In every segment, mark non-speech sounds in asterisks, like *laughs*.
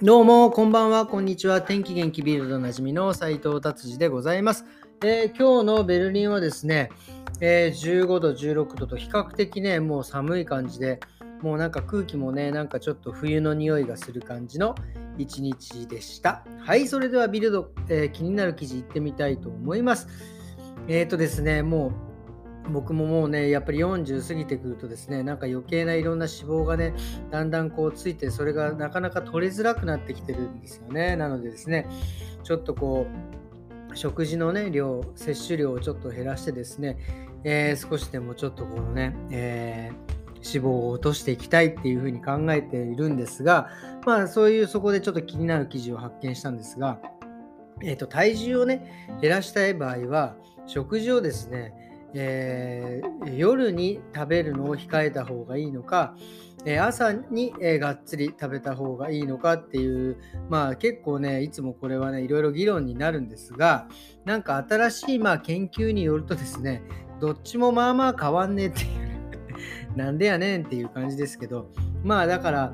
どうも、こんばんは、こんにちは。天気元気ビルドおなじみの斉藤達治でございます。えー、今日のベルリンはですね、えー、15度、16度と比較的ね、もう寒い感じで、もうなんか空気もね、なんかちょっと冬の匂いがする感じの一日でした。はい、それではビルド、えー、気になる記事いってみたいと思います。えっ、とですね、もう僕ももうね、やっぱり40過ぎてくるとですね、なんか余計ないろんな脂肪がね、だんだんこうついて、それがなかなか取りづらくなってきてるんですよね。なのでですね、ちょっとこう、食事のね、量、摂取量をちょっと減らしてですね、えー、少しでもちょっとこのね、えー脂肪を落としていきたいっていうふうに考えているんですが、まあそういうそこでちょっと気になる記事を発見したんですが、えー、と体重をね減らしたい場合は食事をですねえー、夜に食べるのを控えた方がいいのか、えー、朝に、えー、がっつり食べた方がいいのかっていう、まあ結構ね、いつもこれはね、いろいろ議論になるんですが、なんか新しい、まあ、研究によるとですね、どっちもまあまあ変わんねえっていう *laughs* なんでやねんっていう感じですけど、まあだから、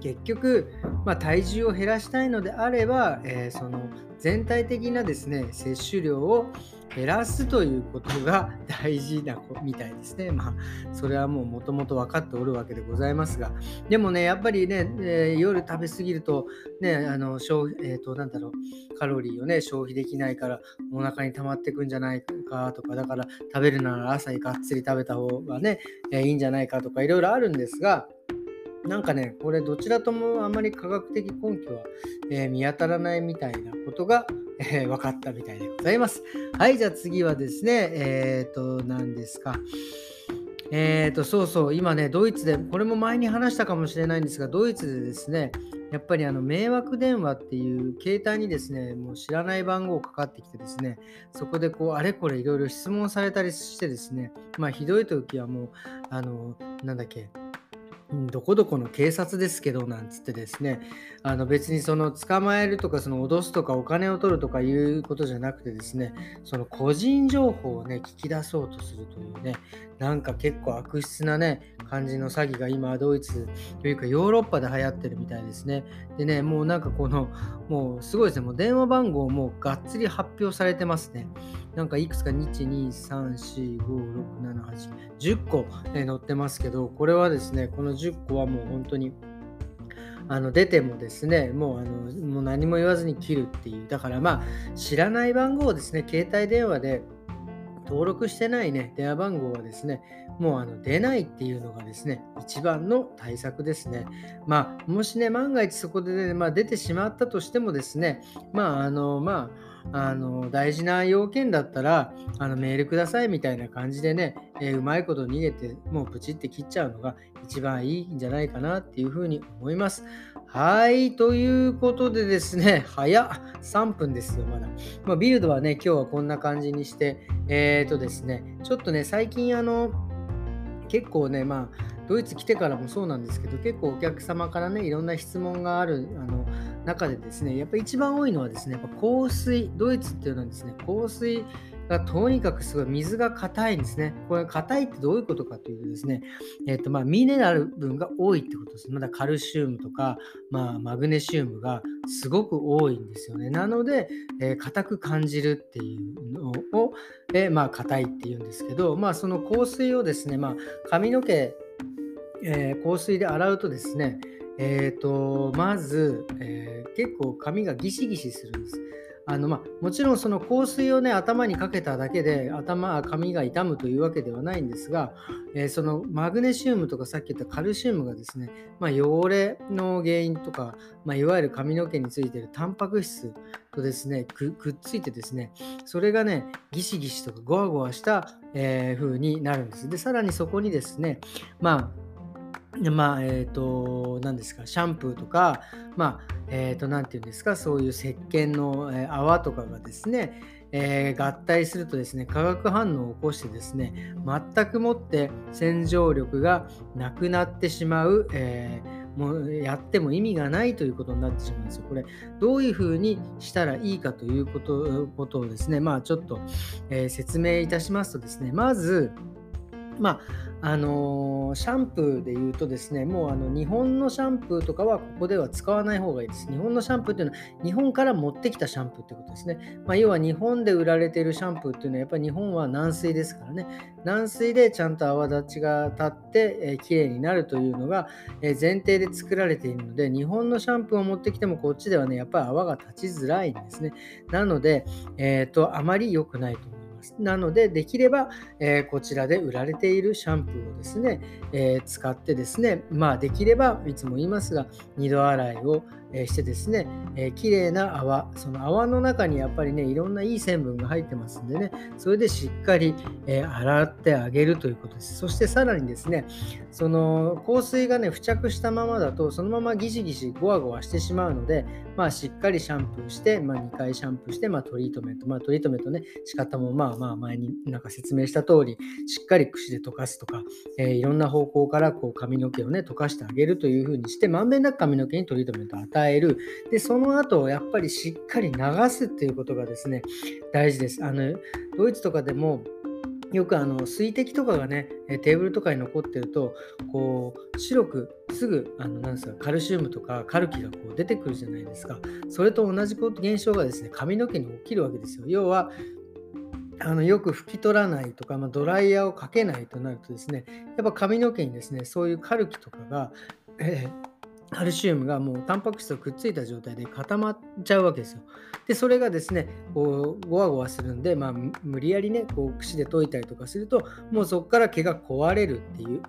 結局、まあ、体重を減らしたいのであれば、え、その全体的なですね摂取量を減らすということが *laughs* 大事なみたいですね。まあ、それはもうもともと分かっておるわけでございますが、でもね、やっぱりね、えー、夜食べ過ぎると、ね、あの消費、えー、と、なんだろう、カロリーをね、消費できないから、お腹に溜まってくんじゃないかとか、だから食べるなら朝にがっつり食べた方がね、えー、いいんじゃないかとか、いろいろあるんですが、なんかね、これどちらともあまり科学的根拠は、えー、見当たらないみたいなことが、え、分かったみたいでございます。はい、じゃあ次はですね、えっ、ー、と、何ですか。えっ、ー、と、そうそう、今ね、ドイツで、これも前に話したかもしれないんですが、ドイツでですね、やっぱりあの迷惑電話っていう携帯にですね、もう知らない番号かかってきてですね、そこでこう、あれこれいろいろ質問されたりしてですね、まあひどい時はもう、あの、なんだっけ、どこどこの警察ですけどなんつってですね。あの別にその捕まえるとかその脅すとかお金を取るとかいうことじゃなくてですねその個人情報をね聞き出そうとするというねなんか結構悪質なね感じの詐欺が今ドイツというかヨーロッパで流行ってるみたいですね。でねもうなんかこのもうすごいですね。もう電話番号もがっつり発表されてますね。なんかいくつか1、2、3、4、5、6、7、8、10個、え載ってますけど、これはですね、この10個はもう本当にあの出てもですね、もうあのもう何も言わずに切るっていう、だからまあ知らない番号をですね、携帯電話で登録してないね、電話番号はですね、もうあの出ないっていうのがですね、一番の対策ですね。まあ、もしね、万が一そこで、ね、まあ、出てしまったとしてもですね、まあ、あの、まあ、あの大事な要件だったらあのメールくださいみたいな感じでね、えー、うまいこと逃げてもうプチって切っちゃうのが一番いいんじゃないかなっていうふうに思います。はい、ということでですね、*laughs* 早っ、3分ですよ、まだ。まあ、ビルドはね、今日はこんな感じにして、えっ、ー、とですね、ちょっとね、最近あの、結構ね、まあ、ドイツ来てからもそうなんですけど、結構お客様からね、いろんな質問があるあの中でですね、やっぱり一番多いのはですね、やっぱ香水、ドイツっていうのはですね、香水がとにかくすごい水が硬いんですね。これ硬いってどういうことかというとですね、えっ、ー、とまあミネラル分が多いってことです。まだカルシウムとか、まあ、マグネシウムがすごく多いんですよね。なので、えー、硬く感じるっていうのを、えー、まあ硬いっていうんですけど、まあその香水をですね、まあ髪の毛えー、香水で洗うとですね、えーと、まず、えー、結構髪がギシギシするんです。あのまあ、もちろんその香水をね頭にかけただけで頭髪が傷むというわけではないんですが、えー、そのマグネシウムとかさっき言ったカルシウムがですね、まあ、汚れの原因とか、まあ、いわゆる髪の毛についてるタンパク質とですねくっついてですねそれがねギシギシとかゴワゴワした、えー、風になるんですでさらにそこにですねまあでまあ、えっ、ー、と、何ですか、シャンプーとか、まあ、えっ、ー、と、何て言うんですか、そういう石鹸の、えー、泡とかがですね、えー、合体するとですね、化学反応を起こしてですね、全くもって洗浄力がなくなってしまう、えー、もうやっても意味がないということになってしまうんですよ。これ、どういうふうにしたらいいかということことをですね、まあちょっと、えー、説明いたしますとですね、まず、まああのー、シャンプーで言うとですね、もうあの日本のシャンプーとかはここでは使わない方がいいです。日本のシャンプーっていうのは日本から持ってきたシャンプーってことですね。まあ、要は日本で売られているシャンプーっていうのはやっぱり日本は軟水ですからね。軟水でちゃんと泡立ちが立って、えー、綺麗になるというのが、え、前提で作られているので、日本のシャンプーを持ってきてもこっちではね、やっぱり泡が立ちづらいんですね。なので、えっ、と、あまり良くないと思います。ます。なので、できれば、え、こちらで売られているシャンプーをですね、え、使ってですね、まあ、できれば、いつも言いますが、2度洗いをしてですね、えー、綺麗な泡、その泡の中にやっぱりね、いろんないい成分が入ってますんでね、それでしっかり、えー、洗ってあげるということです。そしてさらにですね、その香水がね、付着したままだと、そのままギシギシゴワゴワしてしまうので、まあ、しっかりシャンプーして、まあ、2回シャンプーして、まあ、トリートメント、まあ、トリートメントね、仕方もまあまあ前になんか説明した通り、しっかり櫛で溶かすとか、えー、いろんな方向からこう髪の毛をね、溶かしてあげるというふうにして、まんべんなく髪の毛にトリートメントを与ええる。で、その後、やっぱりしっかり流すっていうことがですね、大事です。あの、ドイツとかでも、よくあの水滴とかがね、テーブルとかに残ってると、こう白くすぐあのなんですかカルシウムとかカルキがこう出てくるじゃないですか。それと同じ現象がですね、髪の毛に起きるわけですよ。要は、あのよく拭き取らないとか、まあ、ドライヤーをかけないとなるとですね、やっぱ髪の毛にですね、そういうカルキとかが、えーカルシウムがもうタンパク質とくっついた状態で固まっちゃうわけですよ。で、それがですね、こう、ゴワゴワするんで、まあ、無理やりね、こう、櫛で溶いたりとかすると、もうそこから毛が壊れるっていう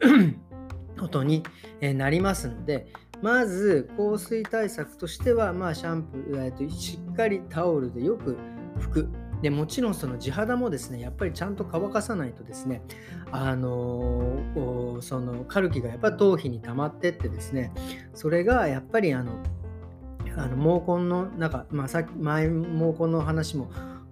*coughs* ことになりますので、まず、香水対策としては、まあ、シャンプー、えー、としっかりタオルでよく拭く。でもちろんその地肌もですねやっぱりちゃんと乾かさないとですねあのー、そのカルキがやっぱり頭皮に溜まってってですねそれがやっぱりあのあの毛根の中、まあ、さっき前毛根の話も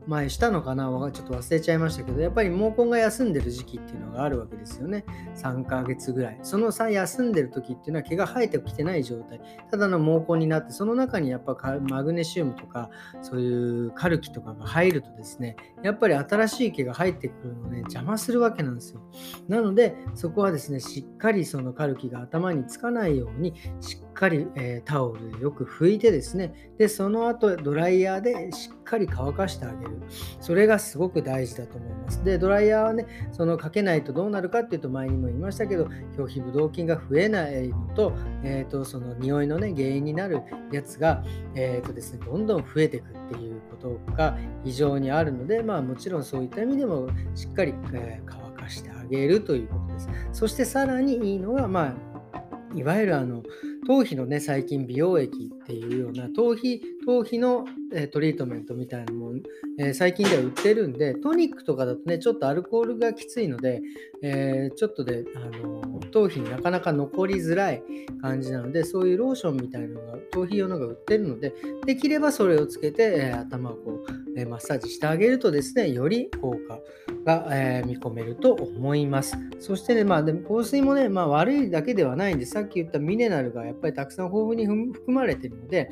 前したのかな？ちょっと忘れちゃいましたけど、やっぱり毛根が休んでる時期っていうのがあるわけですよね。3ヶ月ぐらい。そのさ休んでる時っていうのは毛が生えてきてない状態。ただの毛根になって、その中にやっぱマグネシウムとか、そういうカルキとかが入るとですね、やっぱり新しい毛が入ってくるのをね、邪魔するわけなんですよ。なので、そこはですね、しっかりそのカルキが頭につかないように、しっかり、えー、タオルでよく拭いてですね、で、その後ドライヤーでしっかり乾かしてあげる。それがすごく大事だと思います。で、ドライヤーはね、そのかけないとどうなるかっていうと、前にも言いましたけど、表皮ブドウ菌が増えないのと、えー、とその匂いのね、原因になるやつが、えーとですね、どんどん増えていくっていうことが非常にあるので、まあもちろんそういった意味でもしっかり、えー、乾かしてあげるということです。そしてさらにいいのが、まあ、いわゆるあの頭皮のね最近美容液っていうような頭皮頭皮の、え、トリートメントみたいなもの、え、最近では売ってるんでトニックとかだとねちょっとアルコールがきついので、え、ちょっとで、あの頭皮になかなか残りづらい感じなのでそういうローションみたいなのが頭皮用のが売ってるのでできればそれをつけて、え頭をこう、えマッサージしてあげるとですねより効果が、え見込めると思います。そしてねまあでも香水もね、まあ、悪いだけではないんでさっき言ったミネラルがやっぱりたくさん豊富に含まれているので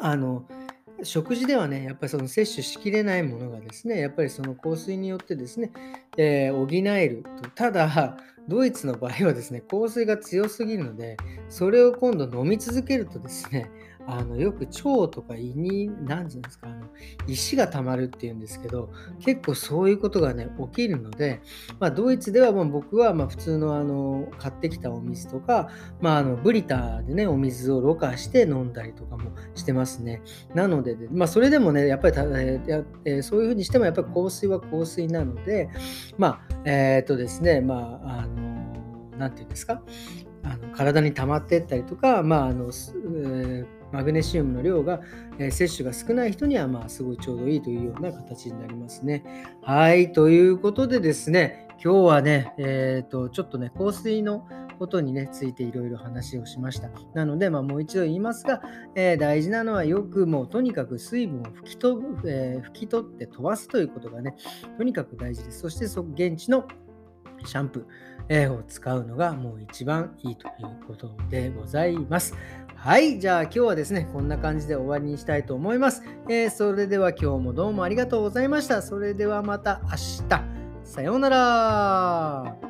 あの食事ではね、やっぱりその摂取しきれないものがですね、やっぱりその香水によってですね、えー、補えると。ただ、ドイツの場合はですね、香水が強すぎるので、それを今度飲み続けるとですね、あのよく腸とか胃に何て言うんですかあの石が溜まるっていうんですけど結構そういうことがね起きるので、まあ、ドイツではま僕はま普通のあの買ってきたお水とか、まあ、あのブリターでねお水をろ過して飲んだりとかもしてますね。なので、まあ、それでもねやっぱりた、えー、そういうふうにしてもやっぱり香水は香水なのでまあえっ、ー、とですねまああの何て言うんですかあの体に溜まっていったりとか、まああのえーマグネシウムの量が、えー、摂取が少ない人には、まあ、すごいちょうどいいというような形になりますね。はい、ということでですね、今日はね、えっ、ー、と、ちょっとね、香水のことにね、ついていろいろ話をしました。なので、まあ、もう一度言いますが、えー、大事なのはよくもうとにかく水分を拭きと、えー、拭き取って飛ばすということがね、とにかく大事です。そしてそ現地のシャンプーを使うのがもう一番いいということでございます。はい。じゃあ今日はですね、こんな感じで終わりにしたいと思います。えー、それでは今日もどうもありがとうございました。それではまた明日。さようなら。